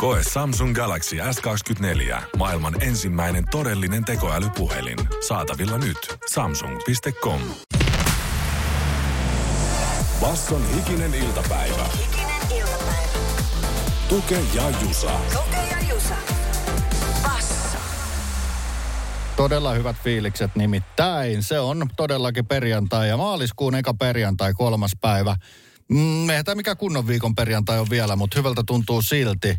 Koe Samsung Galaxy S24. Maailman ensimmäinen todellinen tekoälypuhelin. Saatavilla nyt. Samsung.com. Basson hikinen iltapäivä. Hikinen iltapäivä. Tuke ja Jusa. Tuke ja Jusa. Basso. Todella hyvät fiilikset nimittäin. Se on todellakin perjantai ja maaliskuun eka perjantai, kolmas päivä. Mm, eihän tämä mikä kunnon viikon perjantai on vielä, mutta hyvältä tuntuu silti.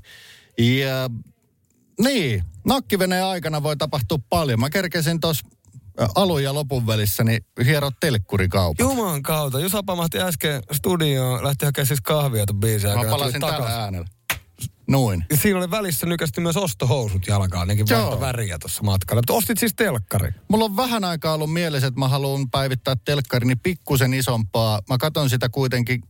Ja niin, nakkiveneen aikana voi tapahtua paljon. Mä kerkesin tuossa alun ja lopun välissä niin hierot telkkurikaupat. Juman kautta. Jusa pamahti äsken studioon, lähti hakemaan siis kahvia tuon biisin Mä palasin tällä äänellä. Noin. Ja Siinä oli välissä nykästi myös ostohousut jalkaan, nekin vaihto väriä tuossa matkalla. Mutta ostit siis telkkari. Mulla on vähän aikaa ollut mielessä, että mä haluan päivittää telkkarini pikkusen isompaa. Mä katson sitä kuitenkin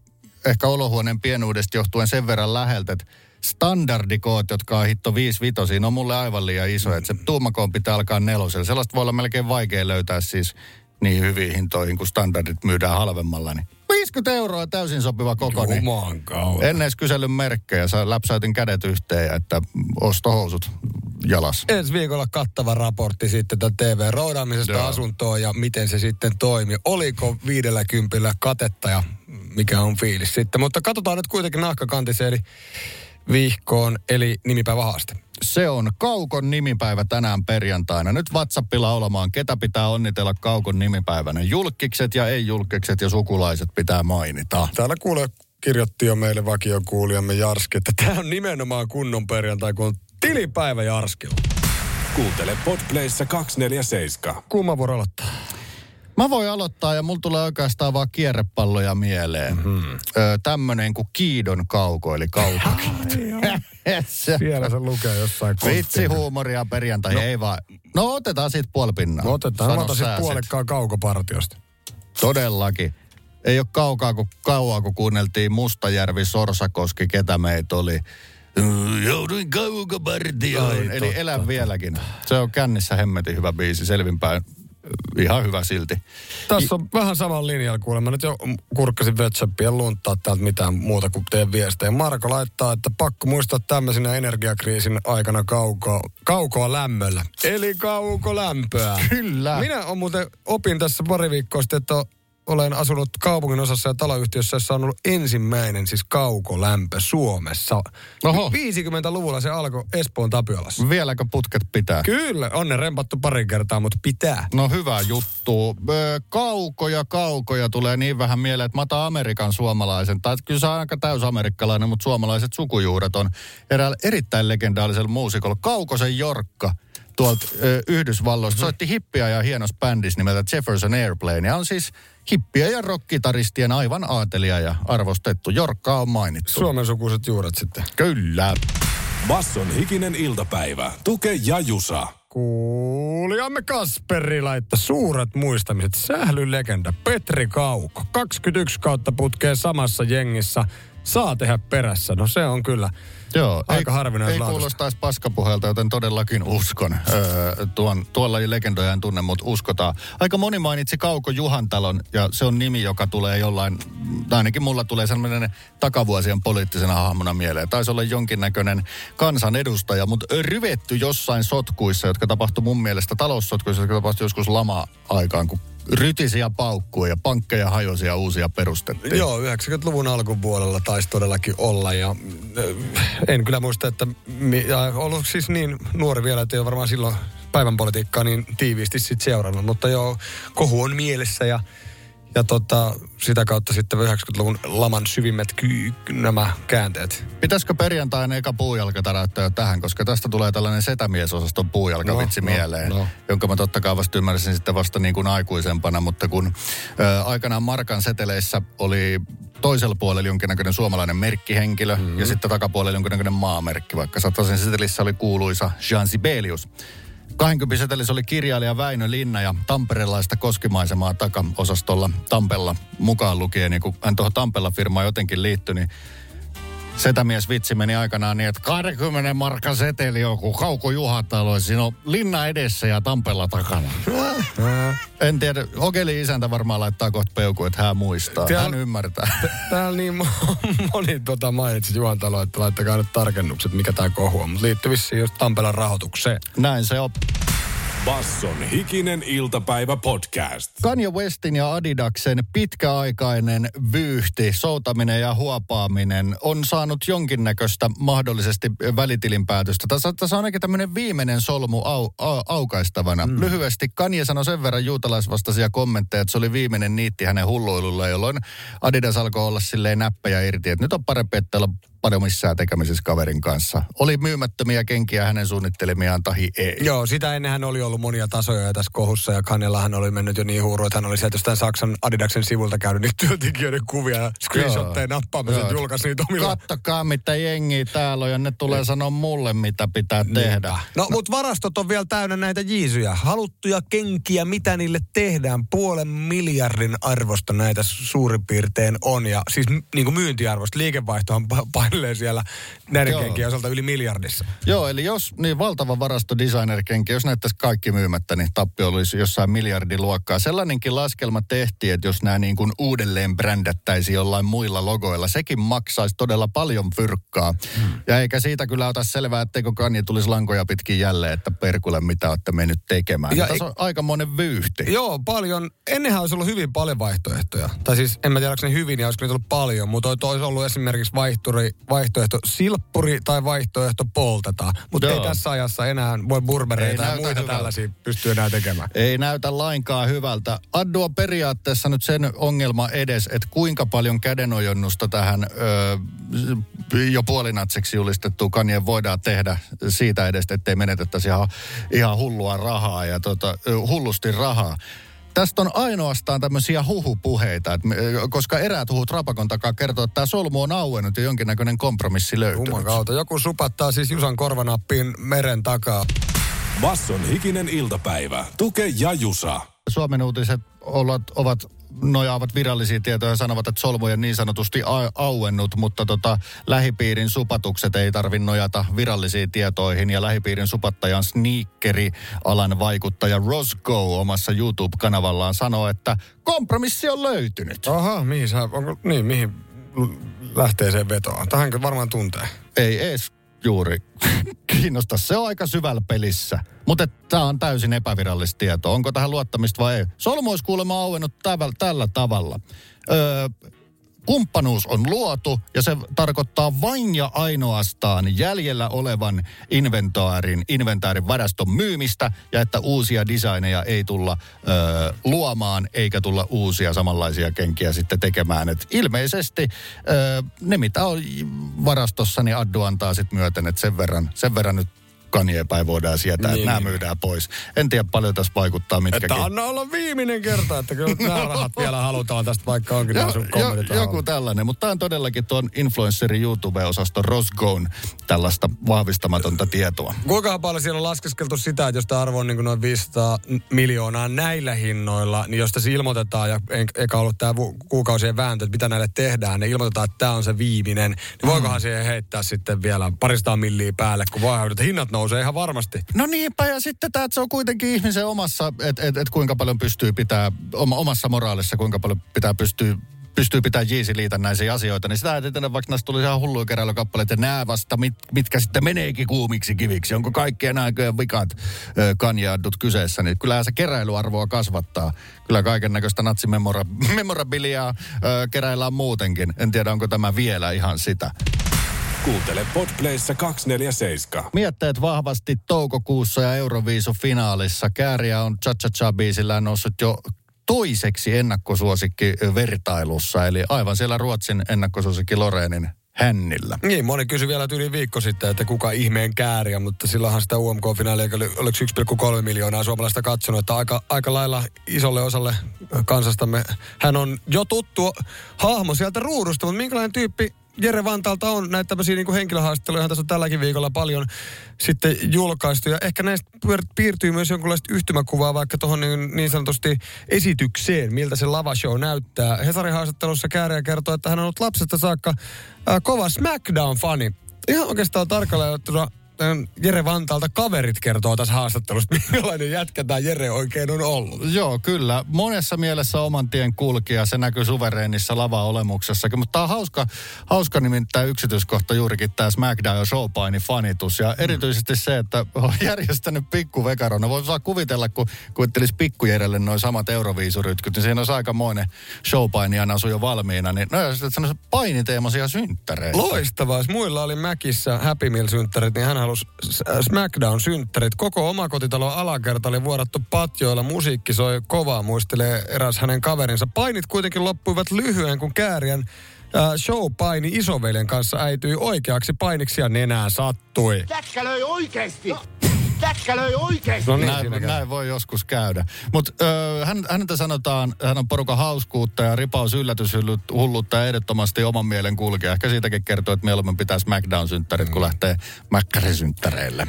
ehkä olohuoneen pienuudesta johtuen sen verran läheltä, että standardikoot, jotka on hitto 5 vitosiin, on mulle aivan liian iso. Että se tuumakoon pitää alkaa nelosella. Sellaista voi olla melkein vaikea löytää siis niin hyviin hintoihin, kun standardit myydään halvemmalla. Niin 50 euroa täysin sopiva koko. Niin Juman kautta. en edes kysellyt merkkejä. Sä läpsäytin kädet yhteen että ostohousut jalas. Ensi viikolla kattava raportti sitten tämän TV-roudaamisesta asuntoon ja miten se sitten toimi. Oliko viidellä kympillä katetta ja mikä on fiilis sitten. Mutta katsotaan nyt kuitenkin nahkakantiseen eli vihkoon, eli nimipäivä haaste. Se on Kaukon nimipäivä tänään perjantaina. Nyt WhatsAppilla olemaan, ketä pitää onnitella Kaukon nimipäivänä. Julkikset ja ei-julkikset ja sukulaiset pitää mainita. Täällä kuule kirjoitti jo meille vakiokuulijamme Jarski, että tämä on nimenomaan kunnon perjantai, kun on tilipäivä Jarskilla. Kuuntele Podplayssa 247. Kumma vuoro aloittaa? Mä voin aloittaa ja mulla tulee oikeastaan vaan kierrepalloja mieleen. Mm-hmm. Ö, tämmönen kuin Kiidon kauko, eli kauko. Se- Siellä se lukee jossain Vitsi huumoria perjantai, no. ei vaan. No otetaan siitä puoli pinnaa. No otetaan, Sano sitten sit. puolikkaan kaukopartiosta. Todellakin. Ei ole kaukaa, kun kauaa, kun kuunneltiin Mustajärvi, Sorsakoski, ketä meitä oli. Jouduin kaukopartioon. Eli elän vieläkin. Se on kännissä hemmetin hyvä biisi, selvinpäin. Ihan hyvä silti. Tässä on vähän saman linjalla kuulemma. Nyt jo kurkkasin WhatsAppia ja lunttaa täältä mitään muuta kuin teidän viestejä. Marko laittaa, että pakko muistaa tämmöisenä energiakriisin aikana kaukoa, kaukoa lämmöllä. Eli kaukolämpöä. Kyllä. Minä on muuten opin tässä pari viikkoa sitten, että olen asunut kaupungin osassa ja taloyhtiössä, jossa on ollut ensimmäinen siis kaukolämpö Suomessa. Oho. 50-luvulla se alkoi Espoon Tapiolassa. Vieläkö putket pitää? Kyllä, on ne rempattu pari kertaa, mutta pitää. No hyvä juttu. Kaukoja, kaukoja tulee niin vähän mieleen, että mä otan Amerikan suomalaisen. Tai kyllä se on aika täysamerikkalainen, mutta suomalaiset sukujuuret on eräällä erittäin legendaarisella muusikolla. Kaukosen Jorkka tuolta Yhdysvalloista. Soitti hippiä ja hienossa bändissä nimeltä Jefferson Airplane. Ja on siis hippiä ja rockitaristien aivan aatelia ja arvostettu. Jorkka on mainittu. Suomen sukuiset juuret sitten. Kyllä. Basson hikinen iltapäivä. Tuke ja Jusa. Kuulijamme Kasperi laittaa suuret muistamiset. Sählylegenda Petri Kauko. 21 kautta putkeen samassa jengissä. Saa tehdä perässä. No se on kyllä Joo, aika ei, harvinaislaatuista. Ei kuulostaisi paskapuheelta, joten todellakin uskon. Öö, tuon, tuolla ei legendoja en tunne, mutta uskotaan. Aika moni mainitsi Kauko Juhantalon, ja se on nimi, joka tulee jollain, tai ainakin mulla tulee sellainen takavuosien poliittisena hahmona mieleen. Taisi olla jonkinnäköinen kansanedustaja, mutta ryvetty jossain sotkuissa, jotka tapahtui mun mielestä taloussotkuissa, jotka tapahtui joskus lama-aikaan, kun rytisi ja paukkui ja pankkeja hajosi ja uusia perustettiin. Joo, 90-luvun alkupuolella taisi todellakin olla ja äh, en kyllä muista, että ja ollut siis niin nuori vielä, että ei ole varmaan silloin päivän politiikkaa niin tiiviisti sit seurannut, mutta joo, kohu on mielessä ja, ja tota, sitä kautta sitten 90-luvun laman syvimmät ky- nämä käänteet. Pitäisikö perjantaina eka puujalka täräyttää tähän, koska tästä tulee tällainen setämiesosaston puujalkavitsi No, no, no, mieleen, no. jonka mä totta kai vasta ymmärsin sitten vasta niin kuin aikuisempana, mutta kun ö, aikanaan Markan seteleissä oli toisella puolella jonkinnäköinen suomalainen merkkihenkilö mm-hmm. ja sitten takapuolella jonkinnäköinen maamerkki, vaikka sataisen setelissä oli kuuluisa Jean Sibelius. 20 setelissä oli kirjailija Väinö Linna ja tamperelaista koskimaisemaa takaosastolla Tampella mukaan lukien. Ja kun hän tuohon Tampella firmaan jotenkin liittyi, niin setämies vitsi meni aikanaan niin, että 20 markan seteli kun Kauko Juhatalo, siinä on linna edessä ja Tampella takana. en tiedä, Okeli isäntä varmaan laittaa kohta peuku, että hän muistaa. Täällä- Hän ymmärtää. Täällä niin mo- moni tota mainitsi Juhan Talo, että laittakaa nyt tarkennukset, mikä tämä kohu on. Mutta liittyy vissiin just Tampelan rahoitukseen. Näin se on. Basson hikinen iltapäivä podcast. Kanye Westin ja Adidaksen pitkäaikainen vyyhti, soutaminen ja huopaaminen on saanut jonkinnäköistä mahdollisesti välitilinpäätöstä. Tässä, tässä on ainakin tämmöinen viimeinen solmu au, au, aukaistavana. Mm. Lyhyesti Kanye sanoi sen verran juutalaisvastaisia kommentteja, että se oli viimeinen niitti hänen hulluilulle, jolloin Adidas alkoi olla silleen näppejä irti, että nyt on parempi, että paljon missään tekemisissä kaverin kanssa. Oli myymättömiä kenkiä hänen suunnittelemiaan tahi ei. Joo, sitä ennen hän oli ollut monia tasoja tässä kohussa ja Kannellahan oli mennyt jo niin huuru, että hän oli sieltä jostain Saksan Adidaksen sivulta käynyt niitä työntekijöiden kuvia ja screenshotteja nappaamassa, että julkaisi niitä omilla. Kattokaa, mitä jengiä täällä on ja ne tulee sanoa mulle, mitä pitää tehdä. No, mutta varastot on vielä täynnä näitä jiisuja. Haluttuja kenkiä, mitä niille tehdään. Puolen miljardin arvosta näitä suurin piirtein on. Ja siis niin kuin myyntiarvosta. Liikevaihtohan pa- painelee siellä näiden Joo. kenkien osalta yli miljardissa. Joo, eli jos niin valtava varasto designer-kenkiä, jos näyttäisi kaikki myymättä, niin tappio olisi jossain miljardiluokkaa. Sellainenkin laskelma tehtiin, että jos nämä niin kuin uudelleen brändättäisiin jollain muilla logoilla, sekin maksaisi todella paljon fyrkkaa. Hmm. Ja eikä siitä kyllä ota selvää, etteikö Kanye tulisi lankoja pitkin jälleen, että perkulle mitä olette mennyt tekemään. Ja Ja Tässä on aikamoinen vyyhti. Joo, paljon. Ennenhän olisi ollut hyvin paljon vaihtoehtoja. Tai siis, en mä tiedä, onko ne hyvin ja olisiko niitä ollut paljon, mutta olisi ollut esimerkiksi vaihturi, vaihtoehto silppuri tai vaihtoehto poltetaan. Mutta ei tässä ajassa enää voi burbereita Ei ja muita hyvältä. tällaisia pystyy enää tekemään. Ei näytä lainkaan hyvältä. Addu on periaatteessa nyt sen ongelma edes, että kuinka paljon kädenojennusta tähän ö, jo puolinatseksi julistettuun kanien voidaan tehdä siitä edestä, ettei menetettäisi ihan, ihan hullua rahaa ja tota, hullusti rahaa. Tästä on ainoastaan tämmöisiä huhupuheita, että, me- koska eräät huhut Rapakon takaa kertoo, että tämä solmu on auennut ja jonkinnäköinen kompromissi löytynyt. Juman kautta. Joku supattaa siis Jusan korvanappiin meren takaa. Basson hikinen iltapäivä. Tuke ja Jusa. Suomen uutiset ovat, ovat nojaavat virallisia tietoja ja sanovat, että solmujen niin sanotusti a- auennut, mutta tota, lähipiirin supatukset ei tarvi nojata virallisiin tietoihin. Ja lähipiirin supattajan sneakeri alan vaikuttaja Roscoe omassa YouTube-kanavallaan sanoo, että kompromissi on löytynyt. Aha, mihin sä, onko, niin, mihin lähtee se vetoa? Tähänkö varmaan tuntee? Ei edes juuri kiinnosta. Se on aika syvällä pelissä. Mutta tämä on täysin epävirallista tietoa. Onko tähän luottamista vai ei? Solmu olisi kuulemma auennut tällä, tällä tavalla. Öö, kumppanuus on luotu ja se tarkoittaa vain ja ainoastaan jäljellä olevan inventaarin, inventaarin varaston myymistä ja että uusia designeja ei tulla ö, luomaan eikä tulla uusia samanlaisia kenkiä sitten tekemään. Et ilmeisesti ö, ne mitä on varastossa, niin Addu antaa sitten myöten, että sen verran, sen verran nyt kaniepäin voidaan sietää, Niin, että nämä niin. myydään pois. En tiedä paljon tässä vaikuttaa mitkäkin. Että anna olla viimeinen kerta, että kyllä nämä rahat vielä halutaan tästä, vaikka onkin Jo, sun jo, joku tällainen, mutta tämä on todellakin tuon influencerin YouTube-osaston Roscoen tällaista vahvistamatonta tietoa. Kuinka paljon siellä on laskeskeltu sitä, että jos tämä arvo on niin noin 500 miljoonaa näillä hinnoilla, niin jos tässä ilmoitetaan, ja en- eikä ollut tämä kuukausien vääntö, että mitä näille tehdään, niin ilmoitetaan, että tämä on se viimeinen, niin voikohan siihen heittää sitten vielä paristaan milliä päälle, kun voi että hinnat nousee ihan varmasti. No niinpä, ja sitten tämä, että se on kuitenkin ihmisen omassa, että et, et kuinka paljon pystyy pitää, oma, omassa moraalissa, kuinka paljon pitää pystyy pystyy pitämään jiisi liitännäisiä asioita, niin sitä tiedä, vaikka näistä tuli ihan hulluja että nämä vasta, mit, mitkä sitten meneekin kuumiksi kiviksi. Onko kaikki enää vikat ö, kanjaaddut kyseessä, niin kyllähän se keräilyarvoa kasvattaa. Kyllä kaiken näköistä natsimemorabiliaa keräillään muutenkin. En tiedä, onko tämä vielä ihan sitä. Kuuntele Podplayssa 247. Mietteet vahvasti toukokuussa ja Euroviisu finaalissa. Kääriä on Cha Cha Cha biisillä noussut jo toiseksi ennakkosuosikki vertailussa. Eli aivan siellä Ruotsin ennakkosuosikki Loreenin hännillä. Niin, moni kysyi vielä yli viikko sitten, että kuka ihmeen kääriä, mutta silloinhan sitä UMK-finaalia, oli- oliko 1,3 miljoonaa suomalaista katsonut, että aika, aika lailla isolle osalle kansastamme hän on jo tuttu hahmo sieltä ruudusta, mutta minkälainen tyyppi Jere Vantaalta on näitä tämmöisiä niin henkilöhaastatteluja, tässä on tälläkin viikolla paljon sitten julkaistu. Ja ehkä näistä piirtyy myös jonkunlaista yhtymäkuvaa vaikka tuohon niin, niin sanotusti esitykseen, miltä se lavashow näyttää. Hesarin haastattelussa Kääriä kertoo, että hän on ollut lapsesta saakka äh, kova SmackDown-fani. Ihan oikeastaan tarkalleen ottuna tämän Jere Vantaalta kaverit kertoo tässä haastattelusta, minkälainen jätkä tämä Jere oikein on ollut. Joo, kyllä. Monessa mielessä oman tien kulkija, se näkyy suvereenissa lava-olemuksessakin. Mutta tämä on hauska, hauska nimittäin yksityiskohta juurikin tämä SmackDown ja Showpaini fanitus. Ja erityisesti se, että on järjestänyt pikkuvekarona. Voi saa kuvitella, kun kuvittelisi pikkujerelle noin samat euroviisurytkyt, niin siinä olisi aikamoinen Showpainian asu jo valmiina. Niin, no ja sitten painiteemaisia synttäreitä. Loistavaa. Muilla oli Mäkissä Happy Meal-synttärit, niin hän halusi S- SmackDown-synttärit. Koko omakotitalon alakerta oli vuorattu patjoilla. Musiikki soi kovaa, muistelee eräs hänen kaverinsa. Painit kuitenkin loppuivat lyhyen, kun Kääriän äh, show-paini isoveljen kanssa äityi oikeaksi painiksi ja nenää sattui. Jätkä löi oikeesti! Jätkä löi oikeesti! No niin, näin, näin voi joskus käydä. Mutta hän, häntä sanotaan, hän on porukan hauskuutta ja ripaus yllätyshullutta ja ehdottomasti oman mielen kulkea. Ehkä siitäkin kertoo, että mieluummin pitää SmackDown-synttärit, kun lähtee Mäkkäri-synttäreille.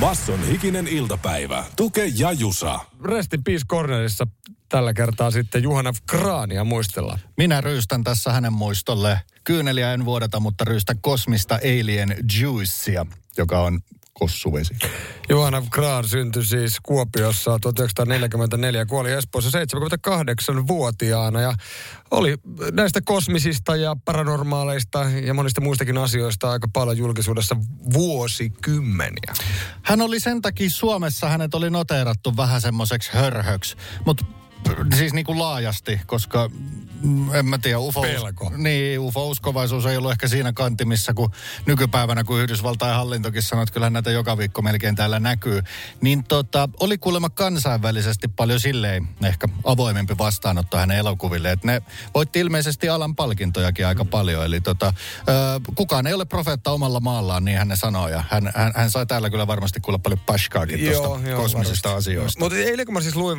Basson hikinen iltapäivä. Tuke ja Jusa. Rest in Peace Cornerissa tällä kertaa sitten Juhana Kraania muistellaan. Minä ryystän tässä hänen muistolle. Kyyneliä en vuodata, mutta ryystän kosmista Alien Juicea, joka on kossuvesi. Johanna Kraan syntyi siis Kuopiossa 1944 ja kuoli Espoossa 78-vuotiaana ja oli näistä kosmisista ja paranormaaleista ja monista muistakin asioista aika paljon julkisuudessa vuosikymmeniä. Hän oli sen takia Suomessa, hänet oli noteerattu vähän semmoiseksi hörhöksi, mutta siis niin kuin laajasti, koska en mä tiedä, UFO, Pelko. Niin, UFO-uskovaisuus ei ollut ehkä siinä kantimissa kuin nykypäivänä, kun Yhdysvaltain hallintokin sanoi, että kyllä näitä joka viikko melkein täällä näkyy. Niin tota, oli kuulemma kansainvälisesti paljon silleen ehkä avoimempi vastaanotto hänen elokuville, että ne voitti ilmeisesti alan palkintojakin aika paljon. Eli tota, ö, kukaan ei ole profeetta omalla maallaan, niin hän ne sanoo, ja hän, hän, hän sai täällä kyllä varmasti kuulla paljon pashkaakin tuosta kosmisista asioista. Mutta eilen kun mä siis luin,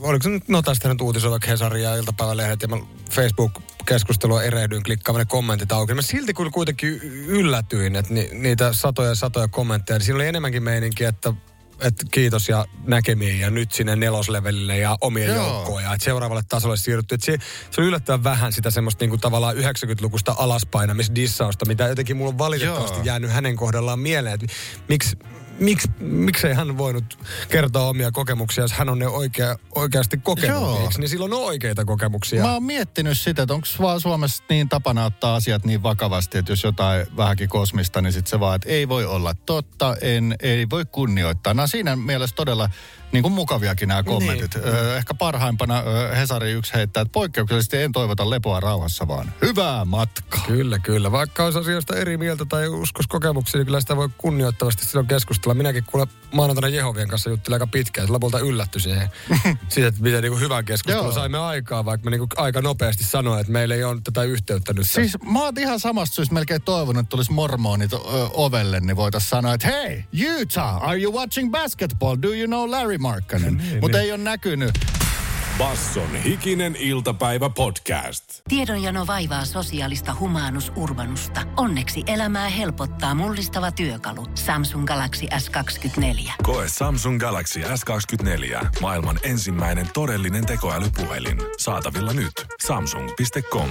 oliko se nyt, no tästä nyt uutisoida Hesari ja iltapäivälehdet ja mä Facebook-keskustelua erehdyin klikkaamaan ne kommentit auki. Mä silti kyllä kuitenkin yllätyin, että ni, niitä satoja ja satoja kommentteja, niin siinä oli enemmänkin meininkiä, että että kiitos ja näkemiin ja nyt sinne neloslevelille ja omien Joo. joukkoon ja että seuraavalle tasolle siirrytty. Että se, se on yllättävän vähän sitä semmoista niinku tavallaan 90-lukusta alaspainamisdissausta, mitä jotenkin mulla on valitettavasti Joo. jäänyt hänen kohdallaan mieleen, että miksi miksi, miksei hän voinut kertoa omia kokemuksia, jos hän on ne oikea, oikeasti kokenut, Joo. eikö? Niin silloin on oikeita kokemuksia. Mä oon miettinyt sitä, että onko vaan Suomessa niin tapana ottaa asiat niin vakavasti, että jos jotain vähänkin kosmista, niin sitten se vaan, että ei voi olla totta, en, ei voi kunnioittaa. On siinä mielessä todella niin kuin mukaviakin nämä kommentit. Niin. Ö, ehkä parhaimpana ö, Hesari yksi heittää, että poikkeuksellisesti en toivota lepoa rauhassa, vaan hyvää matkaa. Kyllä, kyllä. Vaikka olisi asioista eri mieltä tai uskos kokemuksia, niin kyllä sitä voi kunnioittavasti silloin keskustella. Minäkin kuule maanantaina Jehovien kanssa juttelin aika pitkään, lopulta yllätty siihen, siihen että miten niin hyvän keskustelun saimme aikaa, vaikka me niin aika nopeasti sanoin, että meillä ei ole tätä yhteyttä nyt. Siis mä oon ihan samasta syystä melkein toivonut, että tulisi mormonit ovelle, niin voitaisiin sanoa, että hei, Utah, are you watching basketball? Do you know Larry Markkanen? Mutta ei ole näkynyt. Basson hikinen iltapäivä podcast. Tiedonjano vaivaa sosiaalista humanus urbanusta. Onneksi elämää helpottaa mullistava työkalu. Samsung Galaxy S24. Koe Samsung Galaxy S24. Maailman ensimmäinen todellinen tekoälypuhelin. Saatavilla nyt. Samsung.com.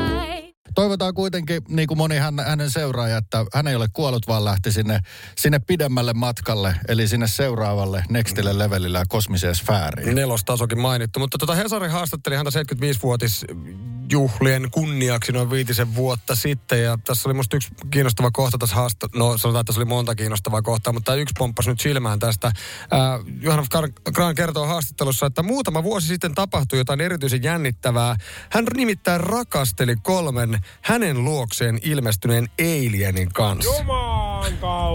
Toivotaan kuitenkin, niin kuin moni hän, hänen seuraaja, että hän ei ole kuollut, vaan lähti sinne, sinne pidemmälle matkalle, eli sinne seuraavalle nextille levelille ja kosmiseen sfääriin. nelostasokin mainittu. Mutta tota Hesari haastatteli häntä 75-vuotisjuhlien kunniaksi noin viitisen vuotta sitten. Ja tässä oli musta yksi kiinnostava kohta tässä haasta. No sanotaan, että tässä oli monta kiinnostavaa kohtaa, mutta yksi pomppasi nyt silmään tästä. Äh, Johanna Graan kertoo haastattelussa, että muutama vuosi sitten tapahtui jotain erityisen jännittävää. Hän nimittäin rakasteli kolmen hänen luokseen ilmestyneen alienin kanssa.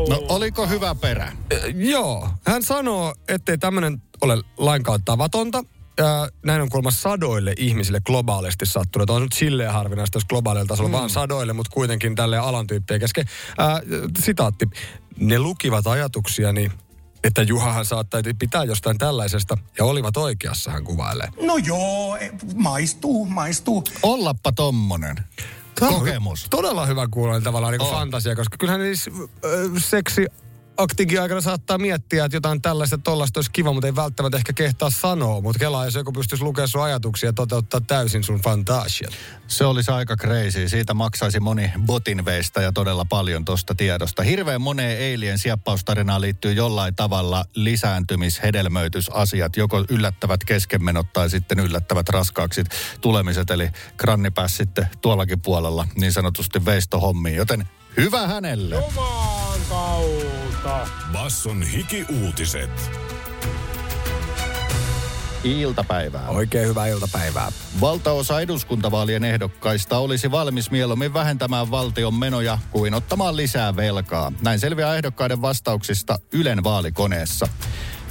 No oliko hyvä perä? Joo, hän sanoo, ettei tämmöinen ole lainkaan tavatonta. Ja näin on kuulemma sadoille ihmisille globaalisti sattunut. On nyt silleen harvinaista, jos globaalilla tasolla mm. vaan sadoille, mutta kuitenkin tälle alan tyyppien kesken. Ää, sitaatti. Ne lukivat ajatuksiani, että Juhahan saattaisi pitää jostain tällaisesta, ja olivat oikeassa, hän kuvailee. No joo, maistuu, maistuu. Ollappa tommonen. Kokemus. Todella hyvä kuulonen tavallaan niin On. fantasia, koska kyllähän siis ö, seksi aktinkin aikana saattaa miettiä, että jotain tällaista tollasta olisi kiva, mutta ei välttämättä ehkä kehtaa sanoa. Mutta kelaa, jos joku pystyisi lukemaan sun ajatuksia ja toteuttaa täysin sun fantasiat. Se olisi aika crazy. Siitä maksaisi moni botin ja todella paljon tuosta tiedosta. Hirveän moneen eilien sieppaustarinaan liittyy jollain tavalla lisääntymishedelmöitysasiat. Joko yllättävät keskenmenot tai sitten yllättävät raskaaksi tulemiset. Eli krannipäs sitten tuollakin puolella niin sanotusti veistohommiin. Joten hyvä hänelle. Basson hiki-uutiset. Iltapäivää. Oikein hyvää iltapäivää. Valtaosa eduskuntavaalien ehdokkaista olisi valmis mieluummin vähentämään valtion menoja kuin ottamaan lisää velkaa. Näin selviää ehdokkaiden vastauksista Ylen vaalikoneessa.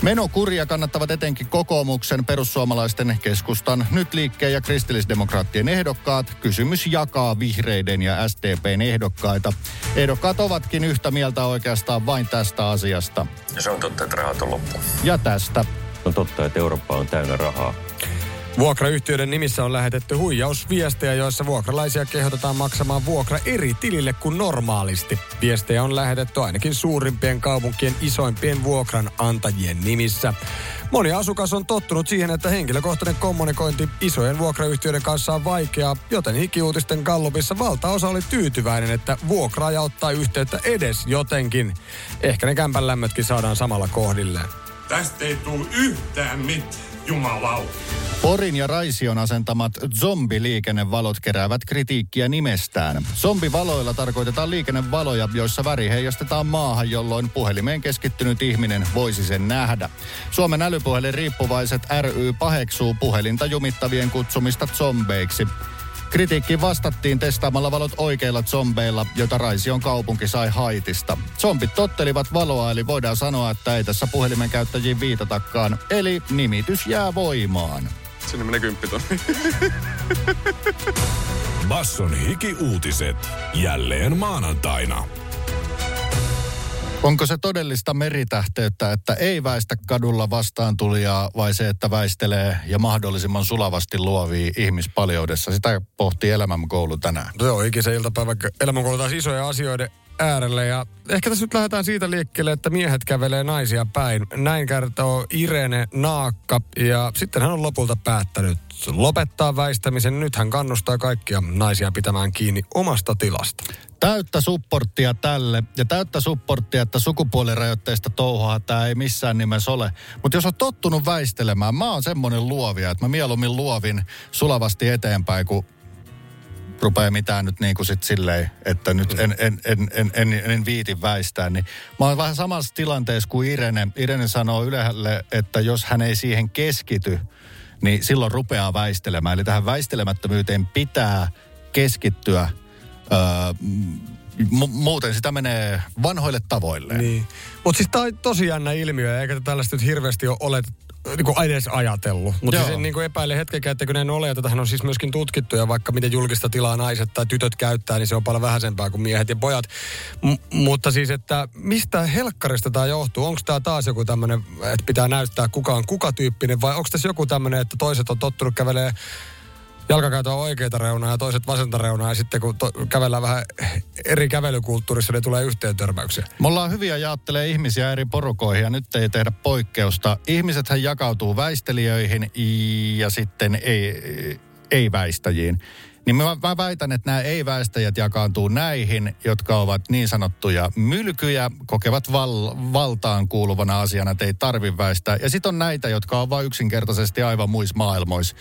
Menokuria kannattavat etenkin kokoomuksen, perussuomalaisten, keskustan, nyt liikkeen ja kristillisdemokraattien ehdokkaat. Kysymys jakaa vihreiden ja SDPn ehdokkaita. Ehdokkaat ovatkin yhtä mieltä oikeastaan vain tästä asiasta. Se on totta, että rahat on loppu. Ja tästä. On totta, että Eurooppa on täynnä rahaa. Vuokrayhtiöiden nimissä on lähetetty huijausviestejä, joissa vuokralaisia kehotetaan maksamaan vuokra eri tilille kuin normaalisti. Viestejä on lähetetty ainakin suurimpien kaupunkien isoimpien vuokranantajien nimissä. Moni asukas on tottunut siihen, että henkilökohtainen kommunikointi isojen vuokrayhtiöiden kanssa on vaikeaa, joten hikiuutisten gallupissa valtaosa oli tyytyväinen, että vuokraaja ottaa yhteyttä edes jotenkin. Ehkä ne kämpän lämmötkin saadaan samalla kohdilleen. Tästä ei tule yhtään mitään, jumalauta. Porin ja Raision asentamat zombiliikennevalot keräävät kritiikkiä nimestään. Zombivaloilla tarkoitetaan liikennevaloja, joissa väri heijastetaan maahan, jolloin puhelimeen keskittynyt ihminen voisi sen nähdä. Suomen älypuhelin riippuvaiset ry paheksuu puhelinta jumittavien kutsumista zombeiksi. Kritiikkiin vastattiin testaamalla valot oikeilla zombeilla, joita Raision kaupunki sai Haitista. Zombit tottelivat valoa, eli voidaan sanoa, että ei tässä puhelimen käyttäjiin viitatakaan. Eli nimitys jää voimaan. Sinne menee kymppitonni. Basson hiki-uutiset. Jälleen maanantaina. Onko se todellista meritähteyttä, että ei väistä kadulla vastaan tulijaa vai se, että väistelee ja mahdollisimman sulavasti luovii ihmispaljoudessa? Sitä pohtii elämänkoulu tänään. On ikisen iltapäivä elämänkoulu taas isoja asioiden äärelle ja ehkä tässä nyt lähdetään siitä liikkeelle, että miehet kävelee naisia päin. Näin kertoo Irene Naakka ja sitten hän on lopulta päättänyt lopettaa väistämisen. Nyt hän kannustaa kaikkia naisia pitämään kiinni omasta tilasta. Täyttä supporttia tälle ja täyttä supporttia, että sukupuolirajoitteista touhaa tämä ei missään nimessä ole. Mutta jos on tottunut väistelemään, mä oon semmoinen luovia, että mä mieluummin luovin sulavasti eteenpäin, kun rupeaa mitään nyt niin kuin sit silleen, että nyt en, en, en, en, en, en viiti väistää. Niin mä oon vähän samassa tilanteessa kuin Irene. Irene sanoo Ylelle, että jos hän ei siihen keskity, niin silloin rupeaa väistelemään. Eli tähän väistelemättömyyteen pitää keskittyä. Öö, mu- muuten sitä menee vanhoille tavoille. Niin. Mutta siis tämä on tosi jännä ilmiö, eikä tällaista nyt hirveästi ole olet, niin kuin edes ajatellut. Mutta Joo. siis en niin kuin epäile hetkeäkään, että kun näin ole, ja tätähän on siis myöskin tutkittu, ja vaikka miten julkista tilaa naiset tai tytöt käyttää, niin se on paljon vähäisempää kuin miehet ja pojat. M- mutta siis, että mistä helkkarista tämä johtuu? Onko tämä taas joku tämmöinen, että pitää näyttää kuka on kuka tyyppinen, vai onko tässä joku tämmöinen, että toiset on tottunut kävelee jalkakäytö on oikeita reunaa ja toiset vasenta reunaa, ja sitten kun to- kävellään vähän eri kävelykulttuurissa, niin tulee yhteen törmäyksiä. Me ollaan hyviä jaattelee ihmisiä eri porukoihin ja nyt ei tehdä poikkeusta. Ihmisethän jakautuu väistelijöihin ja sitten ei, ei-väistäjiin. Niin mä, mä väitän, että nämä ei-väistäjät jakaantuu näihin, jotka ovat niin sanottuja mylkyjä, kokevat val, valtaan kuuluvana asiana, että ei tarvi väistää. Ja sitten on näitä, jotka on vain yksinkertaisesti aivan muissa maailmoissa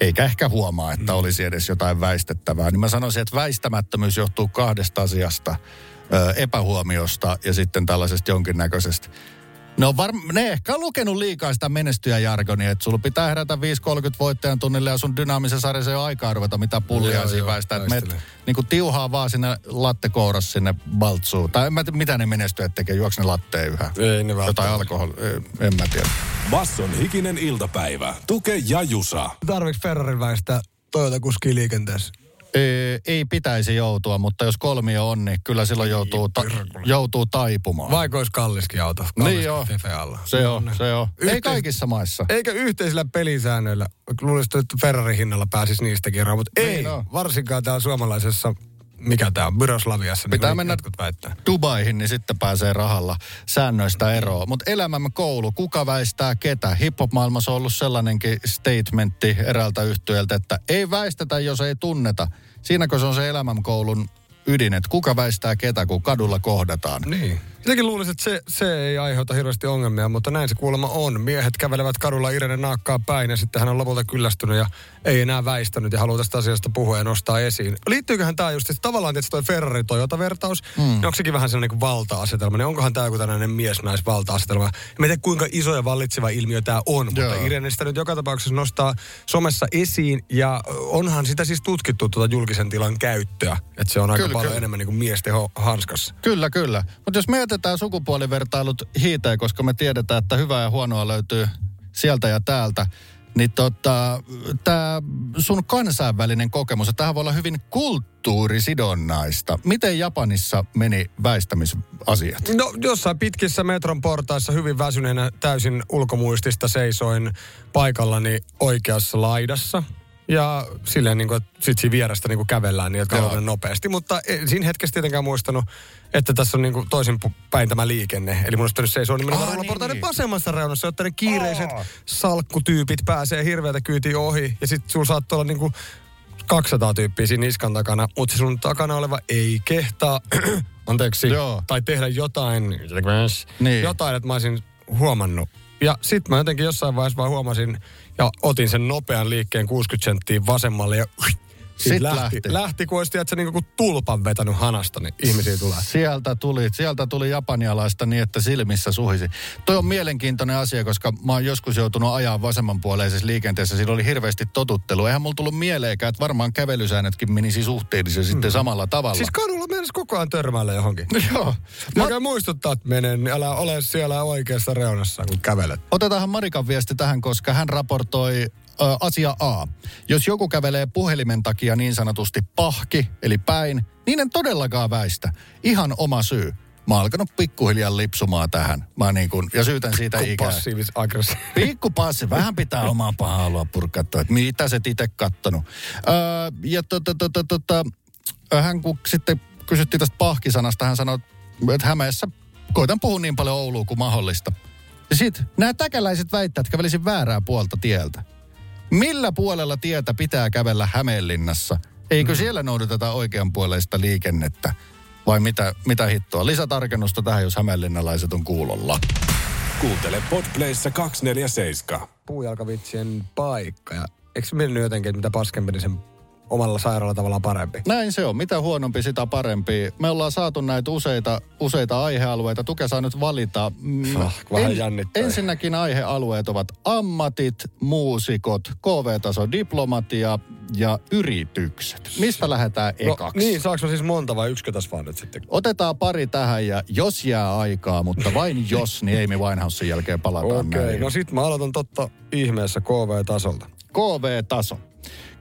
eikä ehkä huomaa, että olisi edes jotain väistettävää. Niin mä sanoisin, että väistämättömyys johtuu kahdesta asiasta. Ö, epähuomiosta ja sitten tällaisesta jonkinnäköisestä No varm- ne ehkä on lukenut liikaa sitä menestyjäjargonia, että sulla pitää herätä 5.30 voittajan tunnille ja sun dynaamisen sarjassa ei ole aikaa ruveta mitä pullia siinä väistää. Että meet niin kuin tiuhaa vaan sinne lattekouras sinne baltsuun. Tai en mä tiedä, mitä ne menestyjät tekee, juoks ne latteen yhä. Ei ne Jotain alkoholia, en mä tiedä. Basson hikinen iltapäivä. Tuke ja Jusa. Tarviiko Ferrarin väistää Toyota kuski liikenteessä? Ei, ei pitäisi joutua, mutta jos kolmio on, niin kyllä silloin joutuu, ta- joutuu taipumaan. Vaikka olisi kalliskin auto. Niin Kalliskin joo. Alla. Se on, se on. Ei Yhteis- kaikissa maissa. Eikä yhteisillä pelisäännöillä. Luulisin, että Ferrarin hinnalla pääsisi niistäkin eroon, mutta ei. Niin on. Varsinkaan täällä suomalaisessa, mikä tämä on, Byroslaviassa. Pitää niin mennä väittää. Dubaihin, niin sitten pääsee rahalla säännöistä eroon. Mutta elämämme koulu, kuka väistää ketä? Hip-hop-maailmassa on ollut sellainenkin statementti eräältä yhtiöltä, että ei väistetä, jos ei tunneta. Siinäkö se on se elämänkoulun ydin, että kuka väistää ketä, kun kadulla kohdataan. Niin. Sitäkin luulisin, että se, se ei aiheuta hirveästi ongelmia, mutta näin se kuulemma on. Miehet kävelevät kadulla Irene naakkaa päin ja sitten hän on lopulta kyllästynyt ja ei enää väistänyt ja haluaa tästä asiasta puhua ja nostaa esiin. Liittyyköhän tämä just, että tavallaan tietysti toi Ferrari-Toyota-vertaus, mm. niin onko sekin vähän sellainen kuin valta-asetelma, niin onkohan tämä joku tällainen mies-nais-valta-asetelma. En tiedä kuinka iso ja vallitseva ilmiö tämä on, mutta Joo. Irene sitä nyt joka tapauksessa nostaa somessa esiin ja onhan sitä siis tutkittu tuota julkisen tilan käyttöä, että se on aika Kyllä, paljon kyllä. enemmän niin kuin miesten hanskassa. Kyllä, kyllä. Mutta jos me jätetään sukupuolivertailut hiiteen, koska me tiedetään, että hyvää ja huonoa löytyy sieltä ja täältä, niin tota, tämä sun kansainvälinen kokemus, että tähän voi olla hyvin kulttuurisidonnaista. Miten Japanissa meni väistämisasiat? No jossain pitkissä metron portaissa hyvin väsyneenä täysin ulkomuistista seisoin paikallani oikeassa laidassa. Ja silleen niin kuin, että sit siinä vierestä niin kuin kävellään niin, että käydään nopeasti. Mutta en siinä hetkessä tietenkään muistanut, että tässä on niin kuin toisin päin tämä liikenne. Eli mun olisi seisoa nimenomaan Aa, rullaportaiden niin. vasemmassa reunassa, jotta ne kiireiset salkkutyypit pääsee hirveätä kyytiä ohi. Ja sitten sulla saattaa olla niin kuin 200 tyyppiä siinä niskan takana, mutta se sun takana oleva ei kehtaa, anteeksi, Joo. tai tehdä jotain, Niin. jotain, että mä olisin huomannut. Ja sitten mä jotenkin jossain vaiheessa vaan huomasin ja otin sen nopean liikkeen 60 senttiä vasemmalle ja Sit sit lähti. lähti. lähti. kun olisi tiedätkö, niin kuin tulpan vetänyt hanasta, niin ihmisiä tulee. Sieltä tuli, sieltä tuli japanialaista niin, että silmissä suhisi. Toi on mielenkiintoinen asia, koska mä oon joskus joutunut ajaa vasemmanpuoleisessa liikenteessä. Siinä oli hirveästi totuttelu. Eihän mulla tullut mieleenkään, että varmaan kävelysäännötkin menisi suhteellisesti sitten samalla tavalla. Siis kadulla mennessä koko ajan törmäillä johonkin. Joo. Mä käyn muistuttaa, että menen, niin älä ole siellä oikeassa reunassa, kun kävelet. Otetaanhan Marikan viesti tähän, koska hän raportoi ö, asia A. Jos joku kävelee puhelimen takia niin sanotusti pahki, eli päin, niin en todellakaan väistä. Ihan oma syy. Mä oon alkanut pikkuhiljaa lipsumaan tähän. Mä niin kun, ja syytän siitä Kun ikää. passiivis aggressiivinen. Pikku passi, vähän pitää omaa pahaa purkaa, että mitä se itse kattonut. Öö, ja tota, tota, tota, hän kun sitten kysyttiin tästä pahkisanasta, hän sanoi, että Hämeessä koitan puhua niin paljon Ouluun kuin mahdollista. Ja sitten nämä täkäläiset väittävät, että kävelisin väärää puolta tieltä. Millä puolella tietä pitää kävellä Hämeenlinnassa? Eikö mm. siellä noudateta oikeanpuoleista liikennettä? Vai mitä, mitä hittoa? Lisätarkennusta tähän, jos hämeenlinnalaiset on kuulolla. Kuuntele Podplayssa 247. Puujalkavitsien paikka. Ja eikö se mennyt jotenkin, että mitä paskempi, niin sen omalla sairaalla tavallaan parempi? Näin se on. Mitä huonompi, sitä parempi. Me ollaan saatu näitä useita, useita aihealueita. Tuke saa nyt valita. Mm, Ah, vähän jännittää. ensinnäkin aihealueet ovat ammatit, muusikot, KV-taso diplomatia ja yritykset. Mistä lähdetään ekaksi? No, niin, saanko siis monta vai yksikö tässä vaan nyt sitten? Otetaan pari tähän ja jos jää aikaa, mutta vain jos, niin Amy Winehousein jälkeen palataan Okei, näihin. no sit mä aloitan totta ihmeessä KV-tasolta. KV-taso.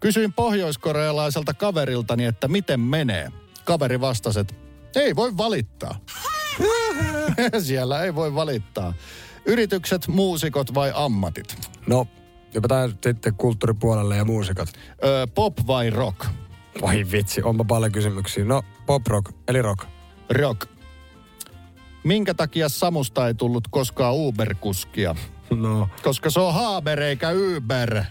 Kysyin pohjoiskorealaiselta kaveriltani, että miten menee. Kaveri vastasi, että ei voi valittaa. Siellä ei voi valittaa. Yritykset, muusikot vai ammatit? No, hypätään sitten kulttuuripuolelle ja muusikat. Öö, pop vai rock? Vai vitsi, onpa paljon kysymyksiä. No, pop rock, eli rock. Rock. Minkä takia Samusta ei tullut koskaan Uber-kuskia? No. Koska se on Haber eikä Uber.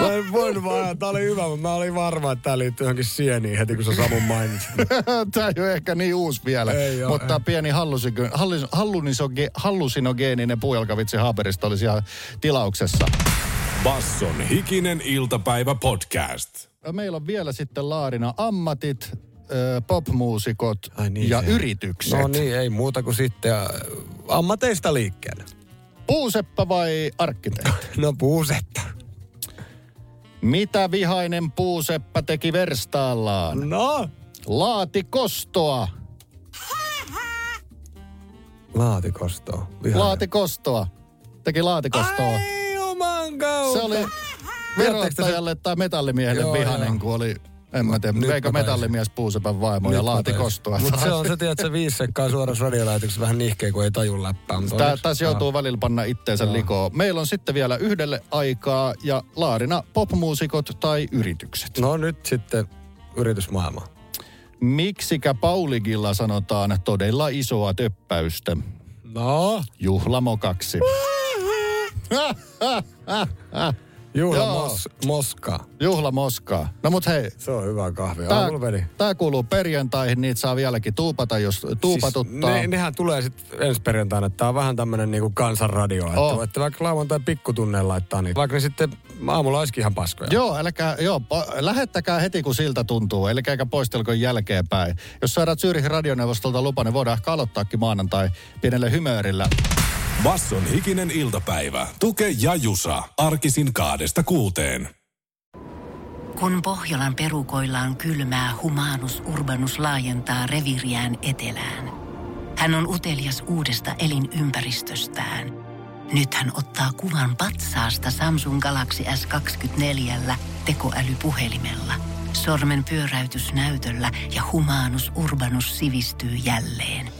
Mä en voinut vaan, tää oli hyvä, mutta mä olin varma, että tää liittyy johonkin sieniin heti, kun sä Samun mainitsit. Tämä ei ole ehkä niin uusi vielä, Ei oo, mutta ei. pieni hallusigo- hallus- hallunisoge- hallusinogeeninen puujalkavitsi Haberista olisi ihan tilauksessa. Basson hikinen iltapäivä podcast. Meillä on vielä sitten Laarina ammatit, popmuusikot Ai niin, ja se- yritykset. No niin, ei muuta kuin sitten äh, ammateista liikkeelle. Puuseppä vai arkkitehti? No puusetta. Mitä vihainen puuseppä teki verstaallaan? No? Laati kostoa. Laatikostoa. Vihainen. Laati kostoa. Teki laatikostoa. Ai juman kautta. Se oli verottajalle tai metallimiehelle Joo, vihainen, joo. kun oli, en mä tiedä, veikö metallimies puusepän vaimo ja Nyt mä laati taisin. kostoa. Mutta se on se, tiedät, se viisi sekkaa suorassa radiolähetyksessä vähän nihkeä, kun ei taju läppää. Mutta Tää, onneksi- tässä joutuu välillä panna itteensä Joo. likoon. Meillä on sitten vielä yhdelle aikaa ja Laarina popmuusikot tai yritykset. No nyt sitten yritysmaailma. Miksikä Pauligilla sanotaan todella isoa töppäystä? No? Juhlamokaksi. Juhla Joo. mos, moskaa. Juhlamoskaa. No mut hei, Se on hyvä kahvi. tää, tää kuuluu perjantaihin, niitä saa vieläkin tuupata, jos tuupatuttaa. Siis ne, nehän tulee sitten ensi perjantaina. Tää on vähän tämmönen niinku kansanradio. Että Oh. voitte vaikka lauantai pikkutunneen laittaa niitä. Vaikka ne sitten aamulla olisikin ihan paskoja. Joo, älkää, joo, po- lähettäkää heti kun siltä tuntuu, eli eikä poistelko jälkeenpäin. Jos saadaan Zyyrihin radioneuvostolta lupa, niin voidaan ehkä aloittaakin maanantai pienellä hymöörillä. Basson hikinen iltapäivä. Tuke ja Jusa. Arkisin kaadesta kuuteen. Kun Pohjolan perukoillaan kylmää, humanus urbanus laajentaa reviriään etelään. Hän on utelias uudesta elinympäristöstään. Nyt hän ottaa kuvan patsaasta Samsung Galaxy S24 tekoälypuhelimella. Sormen pyöräytys näytöllä ja humanus urbanus sivistyy jälleen.